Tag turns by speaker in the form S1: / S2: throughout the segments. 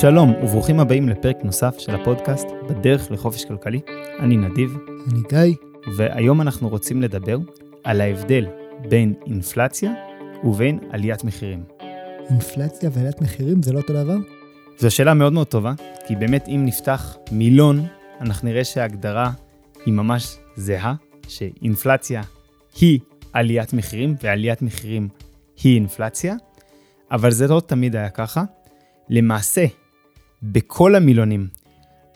S1: שלום וברוכים הבאים לפרק נוסף של הפודקאסט בדרך לחופש כלכלי. אני נדיב.
S2: אני גיא.
S1: והיום אנחנו רוצים לדבר על ההבדל בין אינפלציה ובין עליית מחירים.
S2: אינפלציה ועליית מחירים זה לא אותו דבר?
S1: זו שאלה מאוד מאוד טובה, כי באמת אם נפתח מילון, אנחנו נראה שההגדרה היא ממש זהה, שאינפלציה היא עליית מחירים ועליית מחירים היא אינפלציה, אבל זה לא תמיד היה ככה. למעשה, בכל המילונים,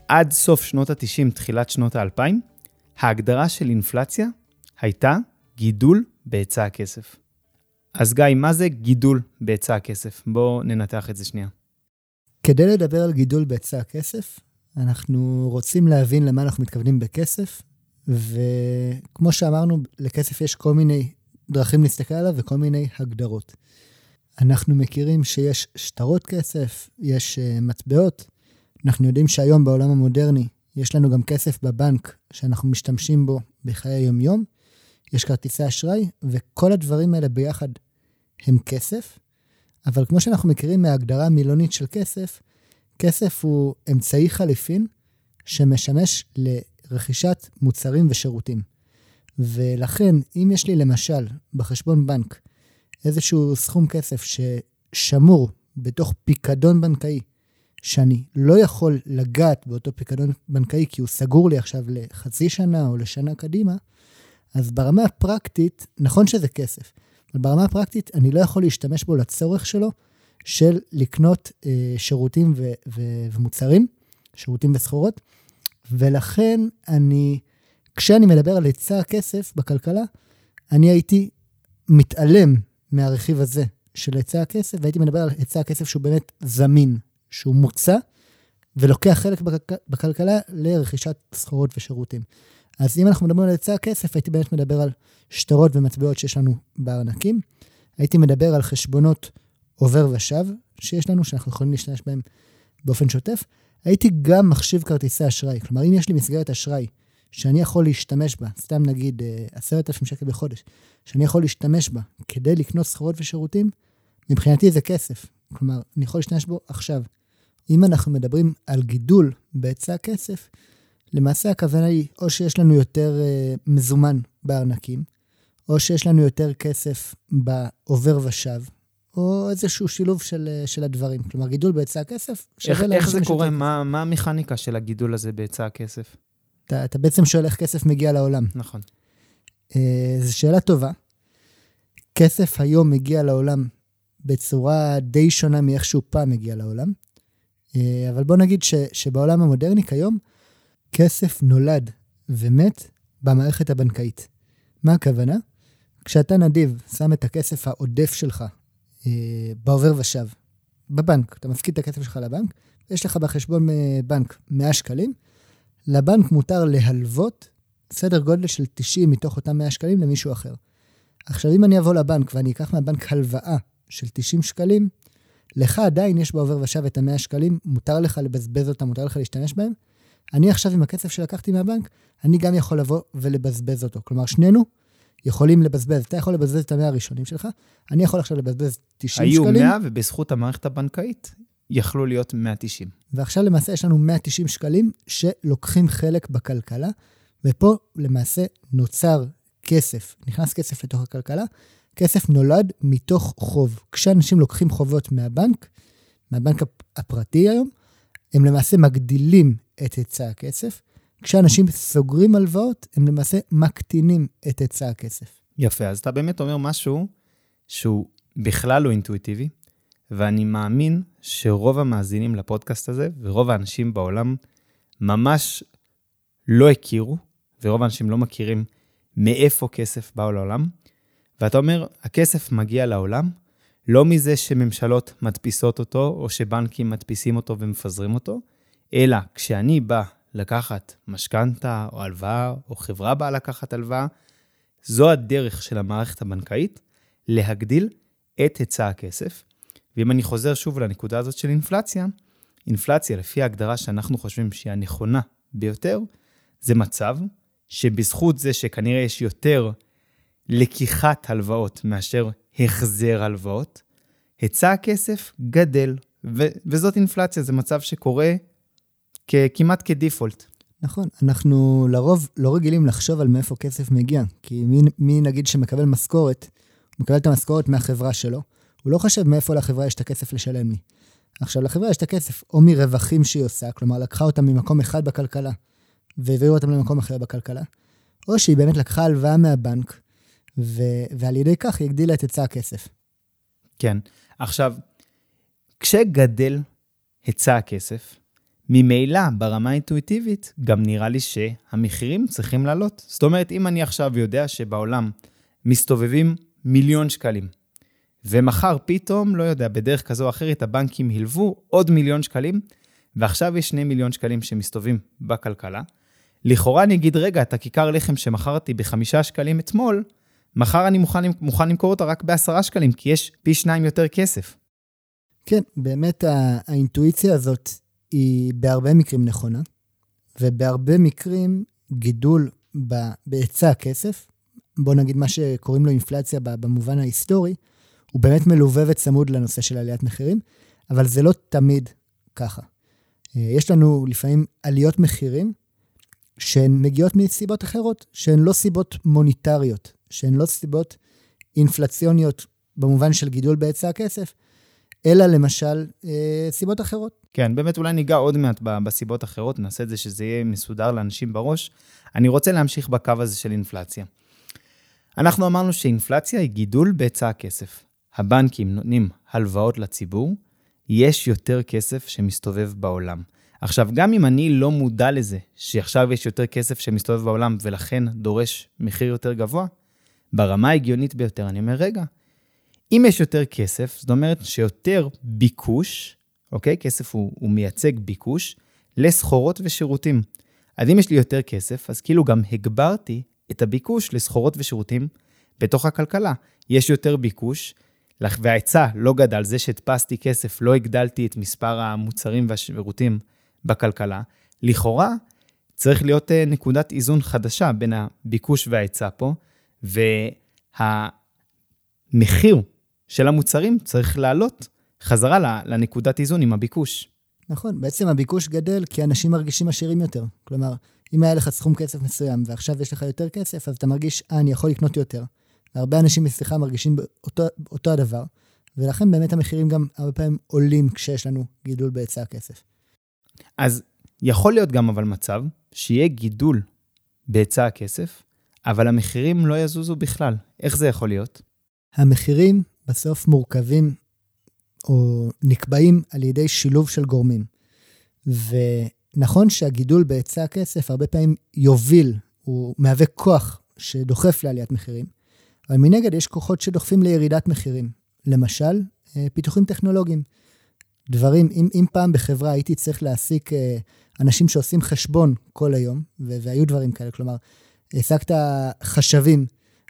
S1: עד סוף שנות ה-90, תחילת שנות ה-2000, ההגדרה של אינפלציה הייתה גידול בהיצע הכסף. אז גיא, מה זה גידול בהיצע הכסף? בואו ננתח את זה שנייה.
S2: כדי לדבר על גידול בהיצע הכסף, אנחנו רוצים להבין למה אנחנו מתכוונים בכסף, וכמו שאמרנו, לכסף יש כל מיני דרכים להסתכל עליו וכל מיני הגדרות. אנחנו מכירים שיש שטרות כסף, יש uh, מטבעות. אנחנו יודעים שהיום בעולם המודרני יש לנו גם כסף בבנק שאנחנו משתמשים בו בחיי היום-יום. יש כרטיסי אשראי, וכל הדברים האלה ביחד הם כסף. אבל כמו שאנחנו מכירים מההגדרה המילונית של כסף, כסף הוא אמצעי חליפין שמשמש לרכישת מוצרים ושירותים. ולכן, אם יש לי למשל בחשבון בנק איזשהו סכום כסף ששמור בתוך פיקדון בנקאי, שאני לא יכול לגעת באותו פיקדון בנקאי כי הוא סגור לי עכשיו לחצי שנה או לשנה קדימה, אז ברמה הפרקטית, נכון שזה כסף, אבל ברמה הפרקטית אני לא יכול להשתמש בו לצורך שלו של לקנות אה, שירותים ו- ו- ומוצרים, שירותים וסחורות, ולכן אני, כשאני מדבר על היצע הכסף בכלכלה, אני הייתי מתעלם מהרכיב הזה של היצע הכסף, והייתי מדבר על היצע הכסף שהוא באמת זמין, שהוא מוצע, ולוקח חלק בכלכלה לרכישת סחורות ושירותים. אז אם אנחנו מדברים על היצע הכסף, הייתי באמת מדבר על שטרות ומטבעות שיש לנו בארנקים. הייתי מדבר על חשבונות עובר ושב שיש לנו, שאנחנו יכולים להשתמש בהם באופן שוטף. הייתי גם מחשיב כרטיסי אשראי. כלומר, אם יש לי מסגרת אשראי שאני יכול להשתמש בה, סתם נגיד אה, עשרת אלפים שקל בחודש, שאני יכול להשתמש בה כדי לקנות סחורות ושירותים, מבחינתי זה כסף. כלומר, אני יכול להשתמש בו עכשיו. אם אנחנו מדברים על גידול בהיצע הכסף, למעשה הכוונה היא או שיש לנו יותר uh, מזומן בארנקים, או שיש לנו יותר כסף בעובר ושב, או איזשהו שילוב של, uh, של הדברים. כלומר, גידול בהיצע הכסף
S1: איך, איך זה קורה? מה, מה המכניקה של הגידול הזה בהיצע הכסף?
S2: אתה, אתה בעצם שואל איך כסף מגיע לעולם.
S1: נכון.
S2: Uh, זו שאלה טובה. כסף היום מגיע לעולם בצורה די שונה מאיך שהוא פעם הגיע לעולם. Uh, אבל בוא נגיד ש, שבעולם המודרני כיום, כסף נולד ומת במערכת הבנקאית. מה הכוונה? כשאתה נדיב, שם את הכסף העודף שלך uh, בעובר ושב, בבנק, אתה מפקיד את הכסף שלך לבנק, יש לך בחשבון בנק 100 שקלים, לבנק מותר להלוות סדר גודל של 90 מתוך אותם 100 שקלים למישהו אחר. עכשיו, אם אני אבוא לבנק ואני אקח מהבנק הלוואה של 90 שקלים, לך עדיין יש בעובר ושב את ה-100 שקלים, מותר לך לבזבז אותם, מותר לך להשתמש בהם. אני עכשיו, עם הכסף שלקחתי מהבנק, אני גם יכול לבוא ולבזבז אותו. כלומר, שנינו יכולים לבזבז. אתה יכול לבזבז את ה-100 הראשונים שלך, אני יכול עכשיו לבזבז 90
S1: היו
S2: שקלים.
S1: היו 100, ובזכות המערכת הבנקאית יכלו להיות 190.
S2: ועכשיו למעשה יש לנו 190 שקלים שלוקחים חלק בכלכלה, ופה למעשה נוצר כסף, נכנס כסף לתוך הכלכלה. כסף נולד מתוך חוב. כשאנשים לוקחים חובות מהבנק, מהבנק הפרטי היום, הם למעשה מגדילים את היצע הכסף. כשאנשים סוגרים הלוואות, הם למעשה מקטינים את היצע הכסף.
S1: יפה, אז אתה באמת אומר משהו שהוא בכלל לא אינטואיטיבי, ואני מאמין שרוב המאזינים לפודקאסט הזה, ורוב האנשים בעולם, ממש לא הכירו, ורוב האנשים לא מכירים מאיפה כסף באו לעולם. ואתה אומר, הכסף מגיע לעולם לא מזה שממשלות מדפיסות אותו, או שבנקים מדפיסים אותו ומפזרים אותו, אלא כשאני בא לקחת משכנתה או הלוואה, או חברה באה לקחת הלוואה, זו הדרך של המערכת הבנקאית להגדיל את היצע הכסף. ואם אני חוזר שוב לנקודה הזאת של אינפלציה, אינפלציה, לפי ההגדרה שאנחנו חושבים שהיא הנכונה ביותר, זה מצב שבזכות זה שכנראה יש יותר לקיחת הלוואות מאשר החזר הלוואות, היצע הכסף גדל, ו- וזאת אינפלציה, זה מצב שקורה כ- כמעט כדיפולט.
S2: נכון, אנחנו לרוב לא רגילים לחשוב על מאיפה כסף מגיע, כי מי, מי נגיד שמקבל משכורת, הוא מקבל את המשכורת מהחברה שלו, הוא לא חושב מאיפה לחברה יש את הכסף לשלם לי. עכשיו, לחברה יש את הכסף או מרווחים שהיא עושה, כלומר, לקחה אותם ממקום אחד בכלכלה והעבירו אותם למקום אחר בכלכלה, או שהיא באמת לקחה הלוואה מהבנק, ו- ועל ידי כך היא הגדילה את היצע הכסף.
S1: כן. עכשיו, כשגדל היצע הכסף, ממילא ברמה האינטואיטיבית, גם נראה לי שהמחירים צריכים לעלות. זאת אומרת, אם אני עכשיו יודע שבעולם מסתובבים מיליון שקלים, ומחר פתאום, לא יודע, בדרך כזו או אחרת, הבנקים הלוו עוד מיליון שקלים, ועכשיו יש שני מיליון שקלים שמסתובבים בכלכלה. לכאורה אני אגיד, רגע, את הכיכר לחם שמכרתי בחמישה שקלים אתמול, מחר אני מוכן, מוכן למכור אותה רק בעשרה שקלים, כי יש פי שניים יותר כסף.
S2: כן, באמת האינטואיציה הזאת היא בהרבה מקרים נכונה, ובהרבה מקרים גידול בהיצע הכסף, בוא נגיד מה שקוראים לו אינפלציה במובן ההיסטורי, הוא באמת מלווה וצמוד לנושא של עליית מחירים, אבל זה לא תמיד ככה. אה, יש לנו לפעמים עליות מחירים שהן מגיעות מסיבות אחרות, שהן לא סיבות מוניטריות, שהן לא סיבות אינפלציוניות במובן של גידול בהיצע הכסף, אלא למשל אה, סיבות אחרות.
S1: כן, באמת אולי ניגע עוד מעט בסיבות אחרות, נעשה את זה שזה יהיה מסודר לאנשים בראש. אני רוצה להמשיך בקו הזה של אינפלציה. אנחנו אמרנו שאינפלציה היא גידול בהיצע הכסף. הבנקים נותנים הלוואות לציבור, יש יותר כסף שמסתובב בעולם. עכשיו, גם אם אני לא מודע לזה שעכשיו יש יותר כסף שמסתובב בעולם ולכן דורש מחיר יותר גבוה, ברמה ההגיונית ביותר אני אומר, רגע, אם יש יותר כסף, זאת אומרת שיותר ביקוש, אוקיי? כסף הוא, הוא מייצג ביקוש לסחורות ושירותים. אז אם יש לי יותר כסף, אז כאילו גם הגברתי את הביקוש לסחורות ושירותים בתוך הכלכלה. יש יותר ביקוש, וההיצע לא גדל, זה שהדפסתי כסף, לא הגדלתי את מספר המוצרים והשירותים בכלכלה. לכאורה, צריך להיות אה, נקודת איזון חדשה בין הביקוש וההיצע פה, והמחיר של המוצרים צריך לעלות חזרה לנקודת איזון עם הביקוש.
S2: נכון, בעצם הביקוש גדל כי אנשים מרגישים עשירים יותר. כלומר, אם היה לך סכום כסף מסוים ועכשיו יש לך יותר כסף, אז אתה מרגיש, אה, אני יכול לקנות יותר. והרבה אנשים מסליחה מרגישים אותו, אותו הדבר, ולכן באמת המחירים גם הרבה פעמים עולים כשיש לנו גידול בהיצע הכסף.
S1: אז יכול להיות גם אבל מצב שיהיה גידול בהיצע הכסף, אבל המחירים לא יזוזו בכלל. איך זה יכול להיות?
S2: המחירים בסוף מורכבים או נקבעים על ידי שילוב של גורמים. ונכון שהגידול בהיצע הכסף הרבה פעמים יוביל, הוא מהווה כוח שדוחף לעליית מחירים, אבל מנגד יש כוחות שדוחפים לירידת מחירים. למשל, אה, פיתוחים טכנולוגיים. דברים, אם, אם פעם בחברה הייתי צריך להעסיק אה, אנשים שעושים חשבון כל היום, והיו דברים כאלה, כלומר, העסקת חשבים,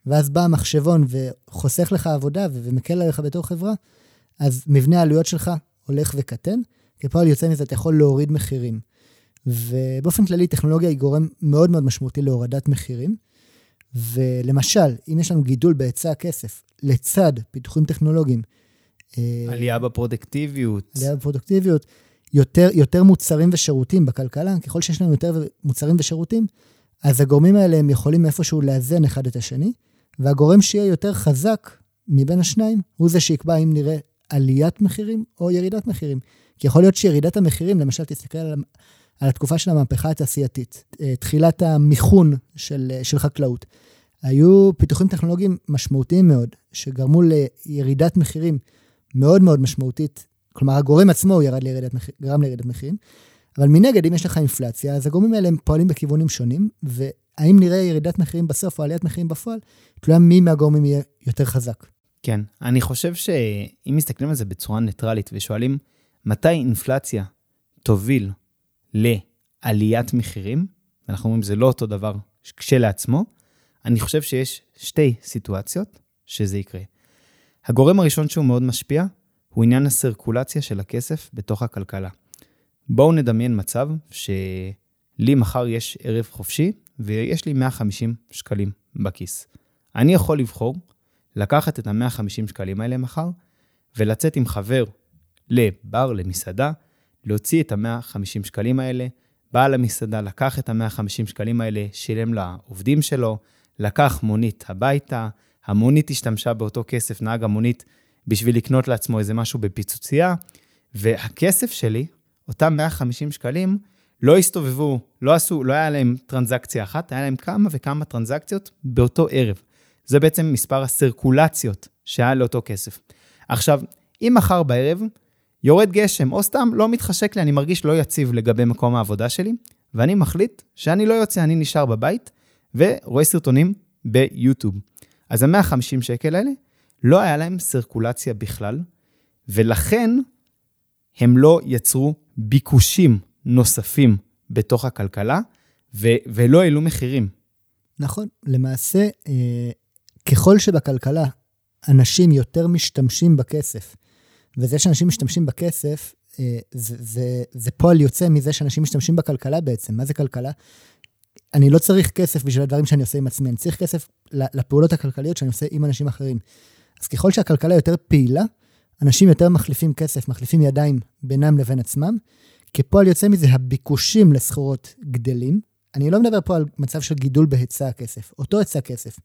S2: ואז בא המחשבון וחוסך לך עבודה ומקל עליך בתור חברה, אז מבנה העלויות שלך הולך וקטן. כפועל יוצא מזה אתה יכול להוריד מחירים. ובאופן כללי, טכנולוגיה היא גורם מאוד מאוד משמעותי להורדת מחירים. ולמשל, אם יש לנו גידול בהיצע הכסף לצד פיתוחים טכנולוגיים,
S1: אה, עלייה בפרודקטיביות.
S2: עלייה בפרודקטיביות, יותר, יותר מוצרים ושירותים בכלכלה, ככל שיש לנו יותר מוצרים ושירותים, אז הגורמים האלה הם יכולים איפשהו לאזן אחד את השני, והגורם שיהיה יותר חזק מבין השניים, הוא זה שיקבע אם נראה עליית מחירים או ירידת מחירים. כי יכול להיות שירידת המחירים, למשל, תסתכל על, על התקופה של המהפכה התעשייתית, אה, תחילת המיכון של, של חקלאות. היו פיתוחים טכנולוגיים משמעותיים מאוד, שגרמו לירידת מחירים מאוד מאוד משמעותית. כלומר, הגורם עצמו ירד לירידת, גרם לירידת מחירים, אבל מנגד, אם יש לך אינפלציה, אז הגורמים האלה הם פועלים בכיוונים שונים, והאם נראה ירידת מחירים בסוף או עליית מחירים בפועל, תלויה מי מהגורמים יהיה יותר חזק.
S1: כן, אני חושב שאם מסתכלים על זה בצורה ניטרלית ושואלים מתי אינפלציה תוביל לעליית מחירים, ואנחנו אומרים זה לא אותו דבר כשלעצמו, אני חושב שיש שתי סיטואציות שזה יקרה. הגורם הראשון שהוא מאוד משפיע הוא עניין הסירקולציה של הכסף בתוך הכלכלה. בואו נדמיין מצב שלי מחר יש ערב חופשי ויש לי 150 שקלים בכיס. אני יכול לבחור לקחת את ה-150 שקלים האלה מחר, ולצאת עם חבר לבר, למסעדה, להוציא את ה-150 שקלים האלה, בעל המסעדה לקח את ה-150 שקלים האלה, שילם לעובדים שלו, לקח מונית הביתה, המונית השתמשה באותו כסף, נהג המונית, בשביל לקנות לעצמו איזה משהו בפיצוצייה, והכסף שלי, אותם 150 שקלים, לא הסתובבו, לא עשו, לא היה להם טרנזקציה אחת, היה להם כמה וכמה טרנזקציות באותו ערב. זה בעצם מספר הסרקולציות שהיה לאותו כסף. עכשיו, אם מחר בערב יורד גשם, או סתם לא מתחשק לי, אני מרגיש לא יציב לגבי מקום העבודה שלי, ואני מחליט שאני לא יוצא, אני נשאר בבית ורואה סרטונים ביוטיוב. אז ה-150 שקל האלה, לא היה להם סרקולציה בכלל, ולכן הם לא יצרו ביקושים נוספים בתוך הכלכלה, ו- ולא העלו מחירים.
S2: נכון, למעשה, אה, ככל שבכלכלה אנשים יותר משתמשים בכסף, וזה שאנשים משתמשים בכסף, אה, זה, זה, זה פועל יוצא מזה שאנשים משתמשים בכלכלה בעצם. מה זה כלכלה? אני לא צריך כסף בשביל הדברים שאני עושה עם עצמי, אני צריך כסף לפעולות הכלכליות שאני עושה עם אנשים אחרים. אז ככל שהכלכלה יותר פעילה, אנשים יותר מחליפים כסף, מחליפים ידיים בינם לבין עצמם. כפועל יוצא מזה, הביקושים לסחורות גדלים. אני לא מדבר פה על מצב של גידול בהיצע הכסף, אותו היצע כסף.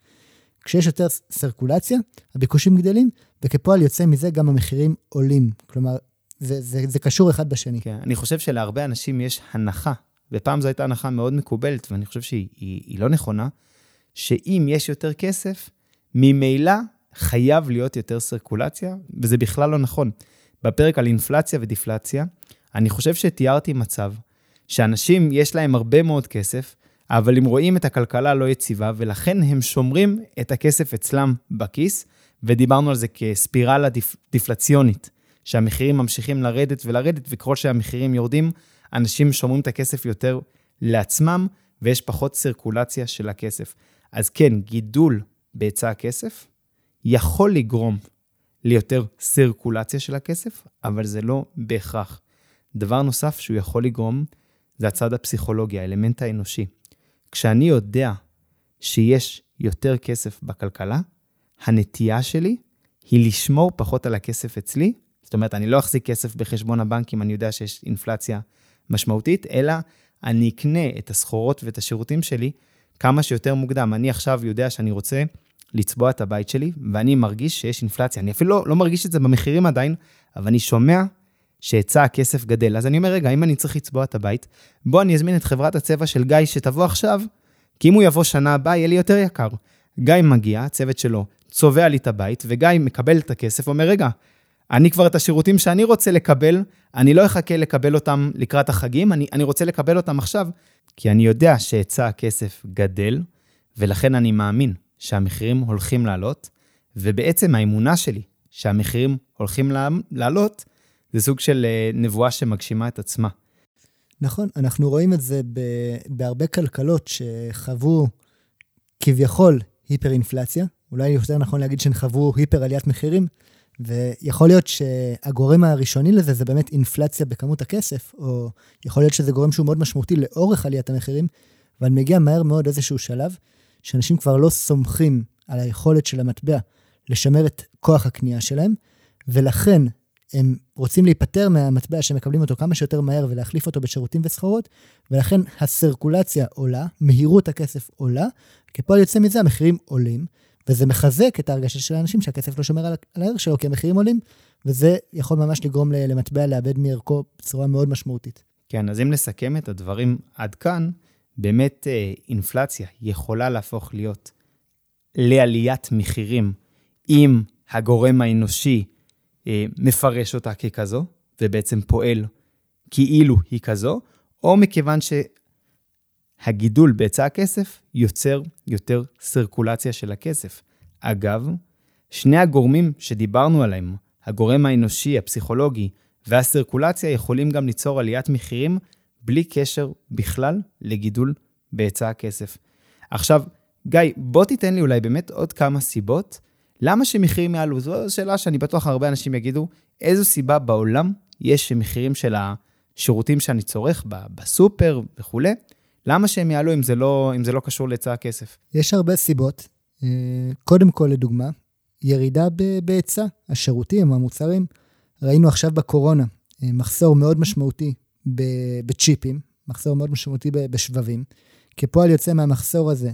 S2: כשיש יותר סרקולציה, הביקושים גדלים, וכפועל יוצא מזה גם המחירים עולים. כלומר, זה, זה, זה קשור אחד בשני.
S1: כן, אני חושב שלהרבה אנשים יש הנחה, ופעם זו הייתה הנחה מאוד מקובלת, ואני חושב שהיא היא, היא לא נכונה, שאם יש יותר כסף, ממילא חייב להיות יותר סרקולציה, וזה בכלל לא נכון. בפרק על אינפלציה ודיפלציה, אני חושב שתיארתי מצב שאנשים, יש להם הרבה מאוד כסף, אבל הם רואים את הכלכלה לא יציבה, ולכן הם שומרים את הכסף אצלם בכיס, ודיברנו על זה כספירלה דיפ, דיפלציונית, שהמחירים ממשיכים לרדת ולרדת, וככל שהמחירים יורדים, אנשים שומרים את הכסף יותר לעצמם, ויש פחות סירקולציה של הכסף. אז כן, גידול בהיצע הכסף יכול לגרום ליותר סירקולציה של הכסף, אבל זה לא בהכרח. דבר נוסף שהוא יכול לגרום, זה הצד הפסיכולוגי, האלמנט האנושי. כשאני יודע שיש יותר כסף בכלכלה, הנטייה שלי היא לשמור פחות על הכסף אצלי. זאת אומרת, אני לא אחזיק כסף בחשבון הבנק אם אני יודע שיש אינפלציה משמעותית, אלא אני אקנה את הסחורות ואת השירותים שלי כמה שיותר מוקדם. אני עכשיו יודע שאני רוצה לצבוע את הבית שלי, ואני מרגיש שיש אינפלציה. אני אפילו לא, לא מרגיש את זה במחירים עדיין, אבל אני שומע שהיצע הכסף גדל. אז אני אומר, רגע, אם אני צריך לצבוע את הבית, בוא אני אזמין את חברת הצבע של גיא שתבוא עכשיו, כי אם הוא יבוא שנה הבאה, יהיה לי יותר יקר. גיא מגיע, הצוות שלו צובע לי את הבית, וגיא מקבל את הכסף, אומר, רגע, אני כבר את השירותים שאני רוצה לקבל, אני לא אחכה לקבל אותם לקראת החגים, אני, אני רוצה לקבל אותם עכשיו, כי אני יודע שהיצע הכסף גדל, ולכן אני מאמין שהמחירים הולכים לעלות, ובעצם האמונה שלי שהמחירים הולכים לעלות, זה סוג של אה, נבואה שמגשימה את עצמה.
S2: נכון, אנחנו רואים את זה בהרבה כלכלות שחוו כביכול היפר-אינפלציה, אולי יותר נכון להגיד שהן חוו היפר-עליית מחירים, ויכול להיות שהגורם הראשוני לזה זה באמת אינפלציה בכמות הכסף, או יכול להיות שזה גורם שהוא מאוד משמעותי לאורך עליית המחירים, אבל מגיע מהר מאוד איזשהו שלב, שאנשים כבר לא סומכים על היכולת של המטבע לשמר את כוח הקנייה שלהם, ולכן הם רוצים להיפטר מהמטבע שמקבלים אותו כמה שיותר מהר ולהחליף אותו בשירותים וסחורות, ולכן הסרקולציה עולה, מהירות הכסף עולה, כפועל יוצא מזה המחירים עולים, וזה מחזק את ההרגשה של האנשים שהכסף לא שומר על הערך שלו, כי המחירים עולים, וזה יכול ממש לגרום למטבע לאבד מערכו בצורה מאוד משמעותית.
S1: כן, אז אם נסכם את הדברים עד כאן, באמת אה, אינפלציה יכולה להפוך להיות לעליית מחירים אם הגורם האנושי מפרש אותה ככזו, ובעצם פועל כאילו היא כזו, או מכיוון שהגידול בהיצע הכסף יוצר יותר סרקולציה של הכסף. אגב, שני הגורמים שדיברנו עליהם, הגורם האנושי, הפסיכולוגי והסרקולציה, יכולים גם ליצור עליית מחירים בלי קשר בכלל לגידול בהיצע הכסף. עכשיו, גיא, בוא תיתן לי אולי באמת עוד כמה סיבות למה שמחירים יעלו? זו שאלה שאני בטוח הרבה אנשים יגידו, איזו סיבה בעולם יש שמחירים של השירותים שאני צורך בסופר וכולי, למה שהם יעלו אם זה לא, אם זה לא קשור להיצע הכסף?
S2: יש הרבה סיבות. אה, קודם כל, לדוגמה, ירידה בהיצע השירותים, המוצרים. ראינו עכשיו בקורונה אה, מחסור מאוד משמעותי בצ'יפים, מחסור מאוד משמעותי בשבבים. כפועל יוצא מהמחסור הזה,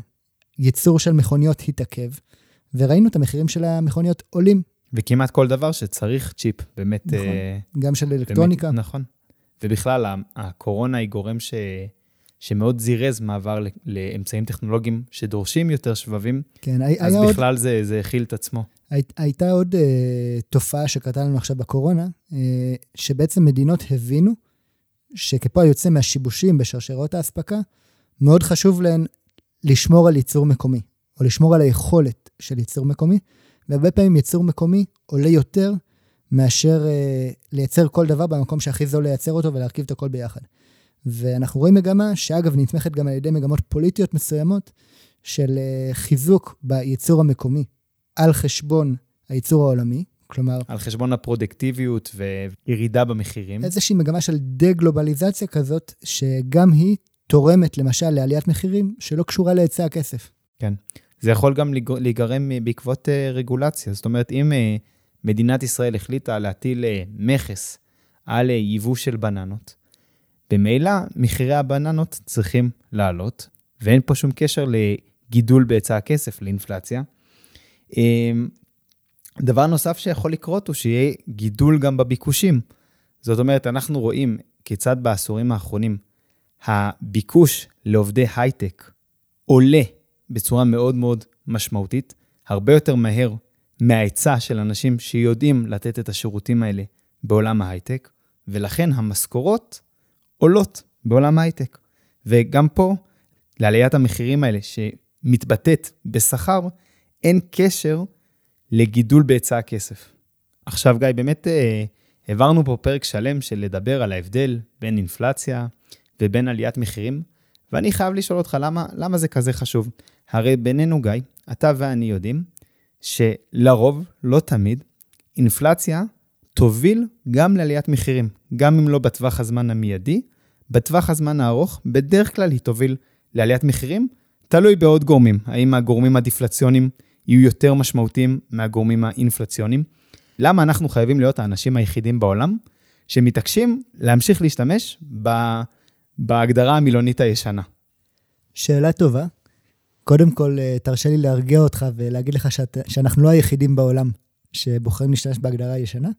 S2: ייצור של מכוניות התעכב, וראינו את המחירים של המכוניות עולים.
S1: וכמעט כל דבר שצריך צ'יפ, באמת...
S2: נכון, uh, גם של אלקטרוניקה.
S1: באמת, נכון. ובכלל, הקורונה היא גורם ש... שמאוד זירז מעבר לאמצעים טכנולוגיים שדורשים יותר שבבים,
S2: כן,
S1: אז בכלל עוד... זה, זה הכיל את עצמו.
S2: הי, הייתה עוד uh, תופעה שקרתה לנו עכשיו בקורונה, uh, שבעצם מדינות הבינו שכפועל יוצא מהשיבושים בשרשרות האספקה, מאוד חשוב להן לשמור על ייצור מקומי, או לשמור על היכולת של ייצור מקומי, והרבה פעמים ייצור מקומי עולה יותר מאשר uh, לייצר כל דבר במקום שהכי זול לייצר אותו ולהרכיב את הכל ביחד. ואנחנו רואים מגמה, שאגב נתמכת גם על ידי מגמות פוליטיות מסוימות, של uh, חיזוק בייצור המקומי על חשבון הייצור העולמי, כלומר...
S1: על חשבון הפרודקטיביות וירידה במחירים.
S2: איזושהי מגמה של דה-גלובליזציה כזאת, שגם היא תורמת למשל לעליית מחירים שלא קשורה להיצע הכסף.
S1: כן. זה יכול גם להיגרם בעקבות uh, רגולציה. זאת אומרת, אם uh, מדינת ישראל החליטה להטיל מכס על יבוא של בננות, במילא מחירי הבננות צריכים לעלות, ואין פה שום קשר לגידול בהיצע הכסף, לאינפלציה. דבר נוסף שיכול לקרות הוא שיהיה גידול גם בביקושים. זאת אומרת, אנחנו רואים כיצד בעשורים האחרונים הביקוש לעובדי הייטק עולה בצורה מאוד מאוד משמעותית, הרבה יותר מהר מההיצע של אנשים שיודעים לתת את השירותים האלה בעולם ההייטק, ולכן המשכורות עולות בעולם ההייטק. וגם פה, לעליית המחירים האלה שמתבטאת בשכר, אין קשר לגידול בהיצע הכסף. עכשיו, גיא, באמת אה, העברנו פה פרק שלם של לדבר על ההבדל בין אינפלציה ובין עליית מחירים, ואני חייב לשאול אותך, למה, למה זה כזה חשוב? הרי בינינו, גיא, אתה ואני יודעים שלרוב, לא תמיד, אינפלציה תוביל גם לעליית מחירים, גם אם לא בטווח הזמן המיידי, בטווח הזמן הארוך, בדרך כלל היא תוביל לעליית מחירים, תלוי בעוד גורמים. האם הגורמים הדיפלציוניים יהיו יותר משמעותיים מהגורמים האינפלציוניים? למה אנחנו חייבים להיות האנשים היחידים בעולם שמתעקשים להמשיך להשתמש ב... בהגדרה המילונית הישנה?
S2: שאלה טובה. קודם כל, אה, תרשה לי להרגיע אותך ולהגיד לך שאת, שאנחנו לא היחידים בעולם שבוחרים להשתמש בהגדרה הישנה.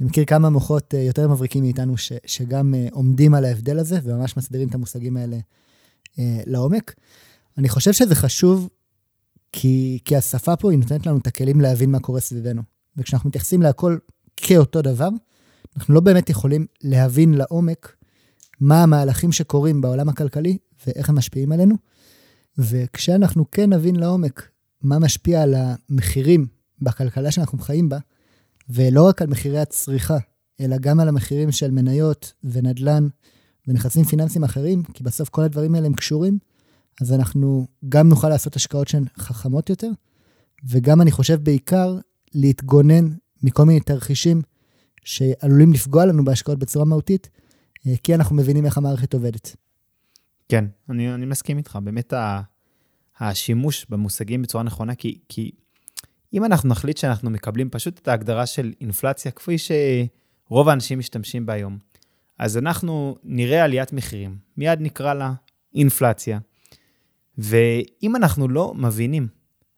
S2: אני מכיר כמה מוחות אה, יותר מבריקים מאיתנו ש, שגם אה, עומדים על ההבדל הזה וממש מסבירים את המושגים האלה לעומק. אני חושב שזה חשוב כי, כי השפה פה היא נותנת לנו את הכלים להבין מה קורה סביבנו. וכשאנחנו מתייחסים להכל כאותו דבר, אנחנו לא באמת יכולים להבין לעומק מה המהלכים שקורים בעולם הכלכלי ואיך הם משפיעים עלינו. וכשאנחנו כן נבין לעומק מה משפיע על המחירים בכלכלה שאנחנו חיים בה, ולא רק על מחירי הצריכה, אלא גם על המחירים של מניות ונדל"ן ונכסים פיננסיים אחרים, כי בסוף כל הדברים האלה הם קשורים, אז אנחנו גם נוכל לעשות השקעות שהן חכמות יותר, וגם אני חושב בעיקר להתגונן מכל מיני תרחישים שעלולים לפגוע לנו בהשקעות בצורה מהותית, אה, כי אנחנו מבינים איך המערכת עובדת.
S1: כן, אני, אני מסכים איתך. באמת השימוש במושגים בצורה נכונה, כי, כי אם אנחנו נחליט שאנחנו מקבלים פשוט את ההגדרה של אינפלציה, כפי שרוב האנשים משתמשים בה היום, אז אנחנו נראה עליית מחירים, מיד נקרא לה אינפלציה. ואם אנחנו לא מבינים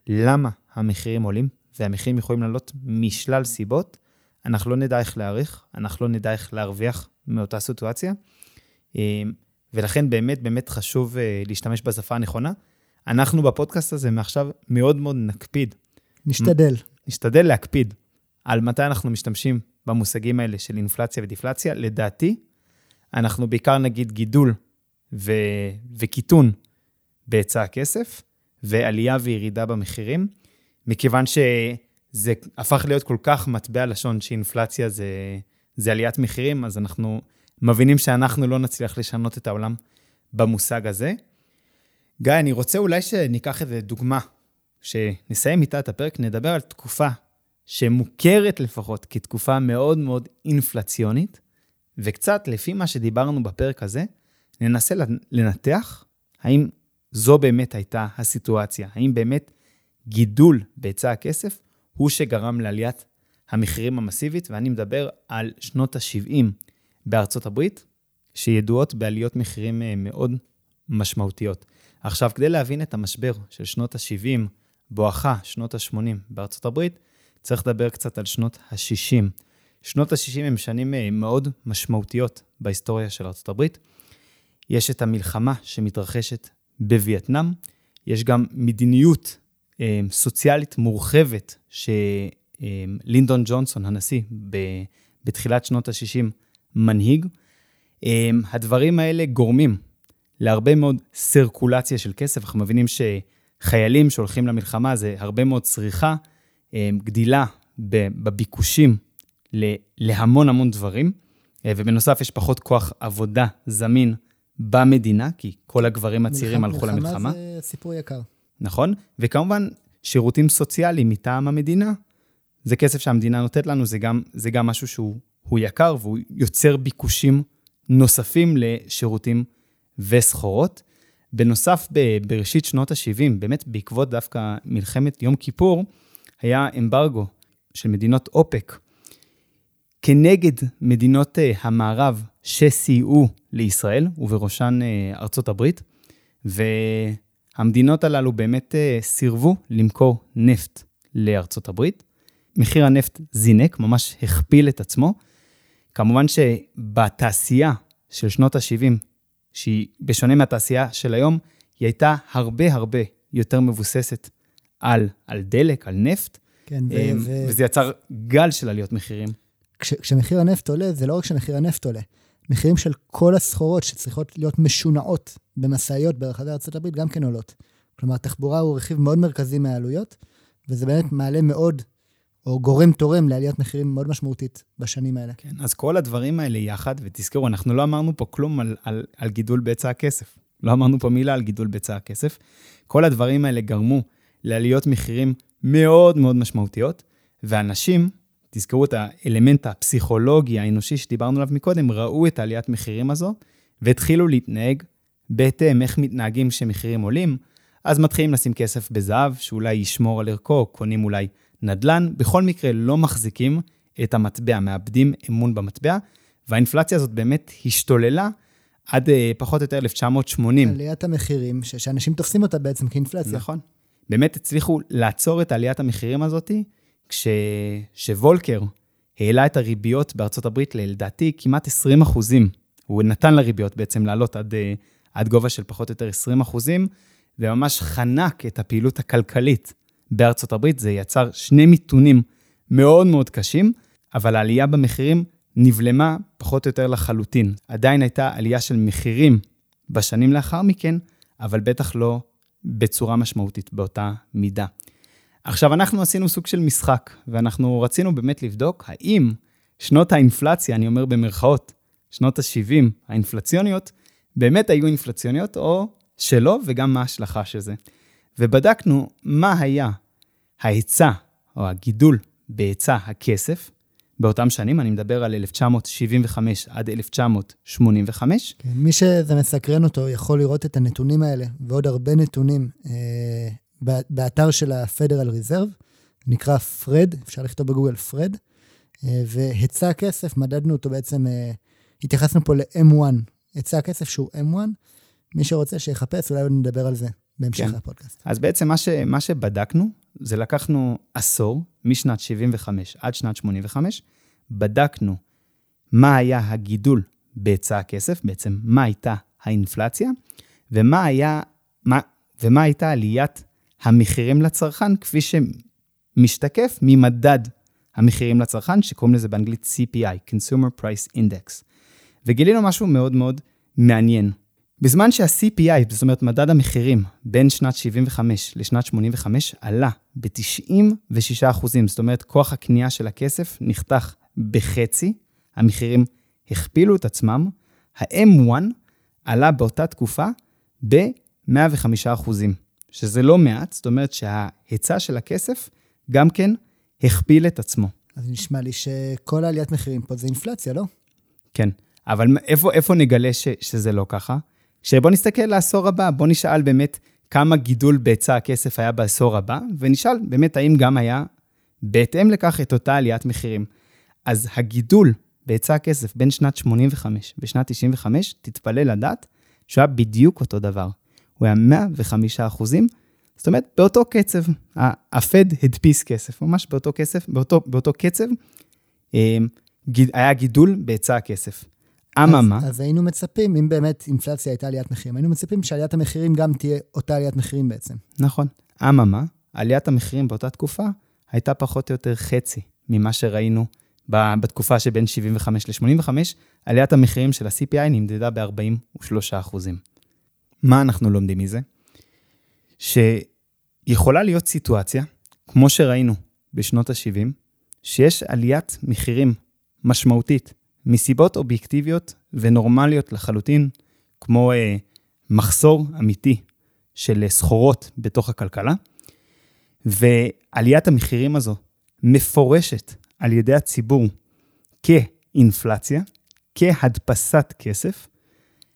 S1: למה המחירים עולים, והמחירים יכולים לעלות משלל סיבות, אנחנו לא נדע איך להעריך, אנחנו לא נדע איך להרוויח מאותה סיטואציה. ולכן באמת באמת חשוב אה, להשתמש בשפה הנכונה. אנחנו בפודקאסט הזה מעכשיו מאוד מאוד נקפיד
S2: נשתדל.
S1: נשתדל להקפיד על מתי אנחנו משתמשים במושגים האלה של אינפלציה ודיפלציה. לדעתי, אנחנו בעיקר נגיד גידול ו... וקיטון בהיצע הכסף, ועלייה וירידה במחירים, מכיוון שזה הפך להיות כל כך מטבע לשון שאינפלציה זה, זה עליית מחירים, אז אנחנו מבינים שאנחנו לא נצליח לשנות את העולם במושג הזה. גיא, אני רוצה אולי שניקח איזה דוגמה שנסיים איתה את הפרק, נדבר על תקופה שמוכרת לפחות כתקופה מאוד מאוד אינפלציונית, וקצת לפי מה שדיברנו בפרק הזה, ננסה לנתח האם זו באמת הייתה הסיטואציה, האם באמת גידול בהיצע הכסף הוא שגרם לעליית המחירים המסיבית, ואני מדבר על שנות ה-70 בארצות הברית, שידועות בעליות מחירים אה, מאוד משמעותיות. עכשיו, כדי להבין את המשבר של שנות ה-70, בואכה שנות ה-80 בארצות הברית, צריך לדבר קצת על שנות ה-60. שנות ה-60 הם שנים אה, מאוד משמעותיות בהיסטוריה של ארצות הברית. יש את המלחמה שמתרחשת בווייטנאם, יש גם מדיניות אה, סוציאלית מורחבת שלינדון ג'ונסון, הנשיא, ב- בתחילת שנות ה-60, מנהיג. אה, הדברים האלה גורמים להרבה מאוד סרקולציה של כסף. אנחנו מבינים שחיילים שהולכים למלחמה זה הרבה מאוד צריכה, אה, גדילה בביקושים להמון המון דברים, אה, ובנוסף יש פחות כוח עבודה זמין במדינה, כי כל הגברים הצעירים הלכו למלחמה.
S2: מלחמה זה סיפור יקר.
S1: נכון, וכמובן, שירותים סוציאליים מטעם המדינה, זה כסף שהמדינה נותנת לנו, זה גם, זה גם משהו שהוא יקר, והוא יוצר ביקושים נוספים לשירותים וסחורות. בנוסף, בראשית שנות ה-70, באמת בעקבות דווקא מלחמת יום כיפור, היה אמברגו של מדינות אופק כנגד מדינות אה, המערב שסייעו לישראל, ובראשן אה, ארצות הברית, והמדינות הללו באמת אה, סירבו למכור נפט לארצות הברית. מחיר הנפט זינק, ממש הכפיל את עצמו. כמובן שבתעשייה של שנות ה-70, שהיא בשונה מהתעשייה של היום, היא הייתה הרבה הרבה יותר מבוססת על, על דלק, על נפט,
S2: כן, ו...
S1: אמ,
S2: ו...
S1: וזה יצר גל של עליות מחירים.
S2: כש, כשמחיר הנפט עולה, זה לא רק שמחיר הנפט עולה, מחירים של כל הסחורות שצריכות להיות משונעות במשאיות ברחבי ארה"ב גם כן עולות. כלומר, תחבורה הוא רכיב מאוד מרכזי מהעלויות, וזה באמת מעלה מאוד, או גורם תורם לעליית מחירים מאוד משמעותית בשנים האלה.
S1: כן, אז כל הדברים האלה יחד, ותזכרו, אנחנו לא אמרנו פה כלום על, על, על גידול בהיצע הכסף. לא אמרנו פה מילה על גידול בהיצע הכסף. כל הדברים האלה גרמו לעליות מחירים מאוד מאוד משמעותיות, ואנשים, תזכרו את האלמנט הפסיכולוגי האנושי שדיברנו עליו מקודם, ראו את עליית מחירים הזו, והתחילו להתנהג בהתאם איך מתנהגים כשמחירים עולים, אז מתחילים לשים כסף בזהב, שאולי ישמור על ערכו, קונים אולי נדל"ן, בכל מקרה לא מחזיקים את המטבע, מאבדים אמון במטבע, והאינפלציה הזאת באמת השתוללה עד אה, פחות או יותר 1980.
S2: עליית המחירים, ש- שאנשים תופסים אותה בעצם כאינפלציה.
S1: נכון. באמת הצליחו לעצור את עליית המחירים הזאת, כשוולקר העלה את הריביות בארצות הברית לדעתי כמעט 20 אחוזים. הוא נתן לריביות בעצם לעלות עד, אה, עד גובה של פחות או יותר 20 אחוזים, וממש חנק את הפעילות הכלכלית בארצות הברית. זה יצר שני מיתונים מאוד מאוד קשים, אבל העלייה במחירים נבלמה פחות או יותר לחלוטין. עדיין הייתה עלייה של מחירים בשנים לאחר מכן, אבל בטח לא בצורה משמעותית באותה מידה. עכשיו, אנחנו עשינו סוג של משחק, ואנחנו רצינו באמת לבדוק האם שנות האינפלציה, אני אומר במרכאות, שנות ה-70 האינפלציוניות, באמת היו אינפלציוניות או שלא, וגם מה ההשלכה של זה. ובדקנו מה היה ההיצע או הגידול בהיצע הכסף באותם שנים, אני מדבר על 1975 עד 1985.
S2: כן, מי שזה מסקרן אותו יכול לראות את הנתונים האלה ועוד הרבה נתונים אה, באתר של ה-Federal Reserve, נקרא פרד, אפשר לכתוב בגוגל פרד, אה, והיצע הכסף, מדדנו אותו בעצם, אה, התייחסנו פה ל-M1, היצע הכסף שהוא M1, מי שרוצה שיחפש, אולי עוד נדבר על זה בהמשך כן. הפודקאסט.
S1: אז בעצם מה, ש, מה שבדקנו, זה לקחנו עשור, משנת 75 עד שנת 85, בדקנו מה היה הגידול בהיצע הכסף, בעצם מה הייתה האינפלציה, ומה, היה, מה, ומה הייתה עליית המחירים לצרכן, כפי שמשתקף ממדד המחירים לצרכן, שקוראים לזה באנגלית CPI, Consumer Price Index. וגילינו משהו מאוד מאוד מעניין. בזמן שה-CPI, זאת אומרת מדד המחירים, בין שנת 75 לשנת 85, עלה ב-96 זאת אומרת, כוח הקנייה של הכסף נחתך בחצי, המחירים הכפילו את עצמם, ה-M1 עלה באותה תקופה ב-105 שזה לא מעט, זאת אומרת שההיצע של הכסף גם כן הכפיל את עצמו.
S2: אז נשמע לי שכל העליית מחירים פה זה אינפלציה, לא?
S1: כן, אבל איפה, איפה נגלה ש, שזה לא ככה? שבוא נסתכל לעשור הבא, בוא נשאל באמת כמה גידול בהיצע הכסף היה בעשור הבא, ונשאל באמת האם גם היה בהתאם לכך את אותה עליית מחירים. אז הגידול בהיצע הכסף בין שנת 85 ושנת 95, תתפלא לדעת שהוא היה בדיוק אותו דבר. הוא היה 105 אחוזים, זאת אומרת, באותו קצב. הפד הדפיס כסף, ממש באותו כסף, באותו, באותו קצב, אה, היה גידול בהיצע הכסף. אממה...
S2: אז, אז היינו מצפים, אם באמת אינפלציה הייתה עליית מחירים, היינו מצפים שעליית המחירים גם תהיה אותה עליית מחירים בעצם.
S1: נכון. אממה, עליית המחירים באותה תקופה הייתה פחות או יותר חצי ממה שראינו בתקופה שבין 75 ל-85, עליית המחירים של ה-CPI נמדדה ב-43 אחוזים. מה אנחנו לומדים מזה? שיכולה להיות סיטואציה, כמו שראינו בשנות ה-70, שיש עליית מחירים משמעותית מסיבות אובייקטיביות ונורמליות לחלוטין, כמו אה, מחסור אמיתי של סחורות בתוך הכלכלה, ועליית המחירים הזו מפורשת על ידי הציבור כאינפלציה, כהדפסת כסף.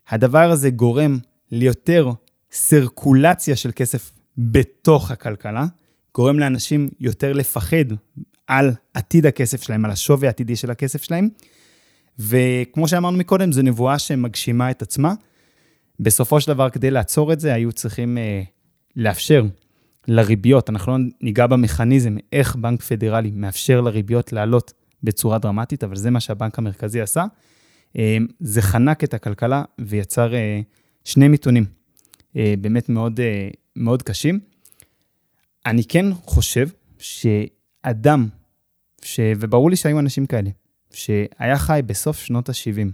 S1: הדבר הזה גורם ליותר סרקולציה של כסף בתוך הכלכלה, גורם לאנשים יותר לפחד על עתיד הכסף שלהם, על השווי העתידי של הכסף שלהם. וכמו שאמרנו מקודם, זו נבואה שמגשימה את עצמה. בסופו של דבר, כדי לעצור את זה, היו צריכים אה, לאפשר לריביות, אנחנו לא ניגע במכניזם, איך בנק פדרלי מאפשר לריביות לעלות בצורה דרמטית, אבל זה מה שהבנק המרכזי עשה. אה, זה חנק את הכלכלה ויצר אה, שני מיתונים אה, באמת מאוד, מאוד קשים. אני כן חושב שאדם, ש... וברור לי שהיו אנשים כאלה, שהיה חי בסוף שנות ה-70,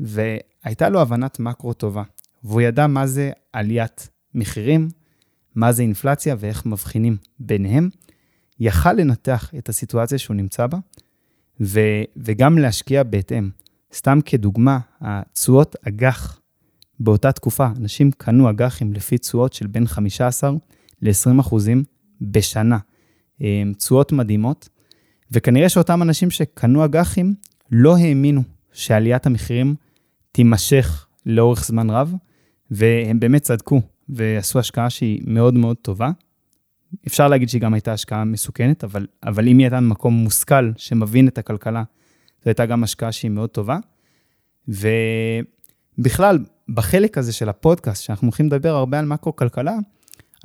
S1: והייתה לו הבנת מקרו טובה, והוא ידע מה זה עליית מחירים, מה זה אינפלציה ואיך מבחינים ביניהם, יכל לנתח את הסיטואציה שהוא נמצא בה, ו, וגם להשקיע בהתאם. סתם כדוגמה, התשואות אג"ח באותה תקופה, אנשים קנו אג"חים לפי תשואות של בין 15 ל-20 אחוזים בשנה. תשואות מדהימות, וכנראה שאותם אנשים שקנו אג"חים לא האמינו שעליית המחירים תימשך לאורך זמן רב, והם באמת צדקו. ועשו השקעה שהיא מאוד מאוד טובה. אפשר להגיד שהיא גם הייתה השקעה מסוכנת, אבל, אבל אם היא הייתה במקום מושכל שמבין את הכלכלה, זו הייתה גם השקעה שהיא מאוד טובה. ובכלל, בחלק הזה של הפודקאסט, שאנחנו הולכים לדבר הרבה על מקרו-כלכלה,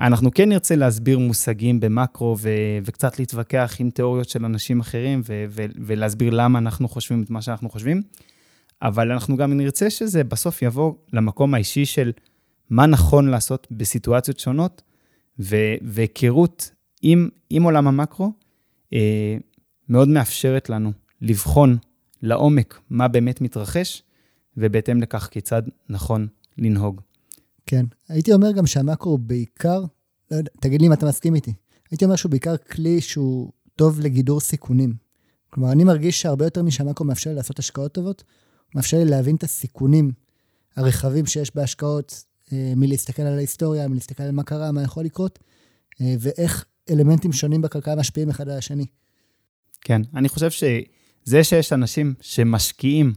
S1: אנחנו כן נרצה להסביר מושגים במקרו ו- וקצת להתווכח עם תיאוריות של אנשים אחרים ו- ו- ולהסביר למה אנחנו חושבים את מה שאנחנו חושבים, אבל אנחנו גם נרצה שזה בסוף יבוא למקום האישי של מה נכון לעשות בסיטואציות שונות, והיכרות עם, עם עולם המקרו אה, מאוד מאפשרת לנו לבחון לעומק מה באמת מתרחש, ובהתאם לכך כיצד נכון לנהוג.
S2: כן, הייתי אומר גם שהמקרו בעיקר, לא יודע, תגיד לי אם אתה מסכים איתי, הייתי אומר שהוא בעיקר כלי שהוא טוב לגידור סיכונים. כלומר, אני מרגיש שהרבה יותר משהמקרו מאפשר לי לעשות השקעות טובות, הוא מאפשר לי להבין את הסיכונים הרחבים שיש בהשקעות, אה, מלהסתכל על ההיסטוריה, מלהסתכל על מה קרה, מה יכול לקרות, אה, ואיך אלמנטים שונים בכלכלה משפיעים אחד על השני.
S1: כן, אני חושב שזה שיש אנשים שמשקיעים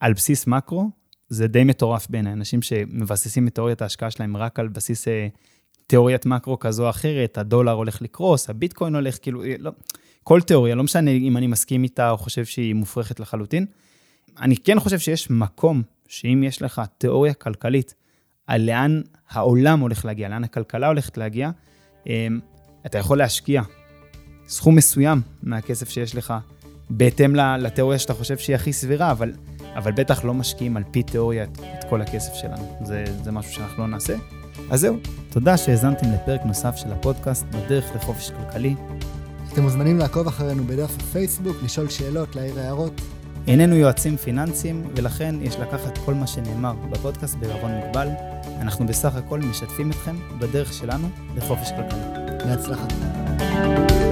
S1: על בסיס מקרו, זה די מטורף בעיניי. אנשים שמבססים את תיאוריית ההשקעה שלהם רק על בסיס אה, תיאוריית מקרו כזו או אחרת, הדולר הולך לקרוס, הביטקוין הולך, כאילו, לא, כל תיאוריה, לא משנה אם אני מסכים איתה או חושב שהיא מופרכת לחלוטין. אני כן חושב שיש מקום שאם יש לך תיאוריה כלכלית על לאן העולם הולך להגיע, לאן הכלכלה הולכת להגיע, אמ, אתה יכול להשקיע סכום מסוים מהכסף שיש לך, בהתאם לתיאוריה שאתה חושב שהיא הכי סבירה, אבל, אבל בטח לא משקיעים על פי תיאוריה את, את כל הכסף שלנו. זה, זה משהו שאנחנו לא נעשה. אז זהו, תודה שהאזנתם לפרק נוסף של הפודקאסט בדרך לחופש כלכלי.
S2: אתם מוזמנים לעקוב אחרינו בדף הפייסבוק, לשאול שאלות, להעיר הערות.
S1: איננו יועצים פיננסיים, ולכן יש לקחת כל מה שנאמר בפודקאסט בערבון מוגבל. אנחנו בסך הכל משתפים אתכם בדרך שלנו לחופש כלכלי.
S2: בהצלחה.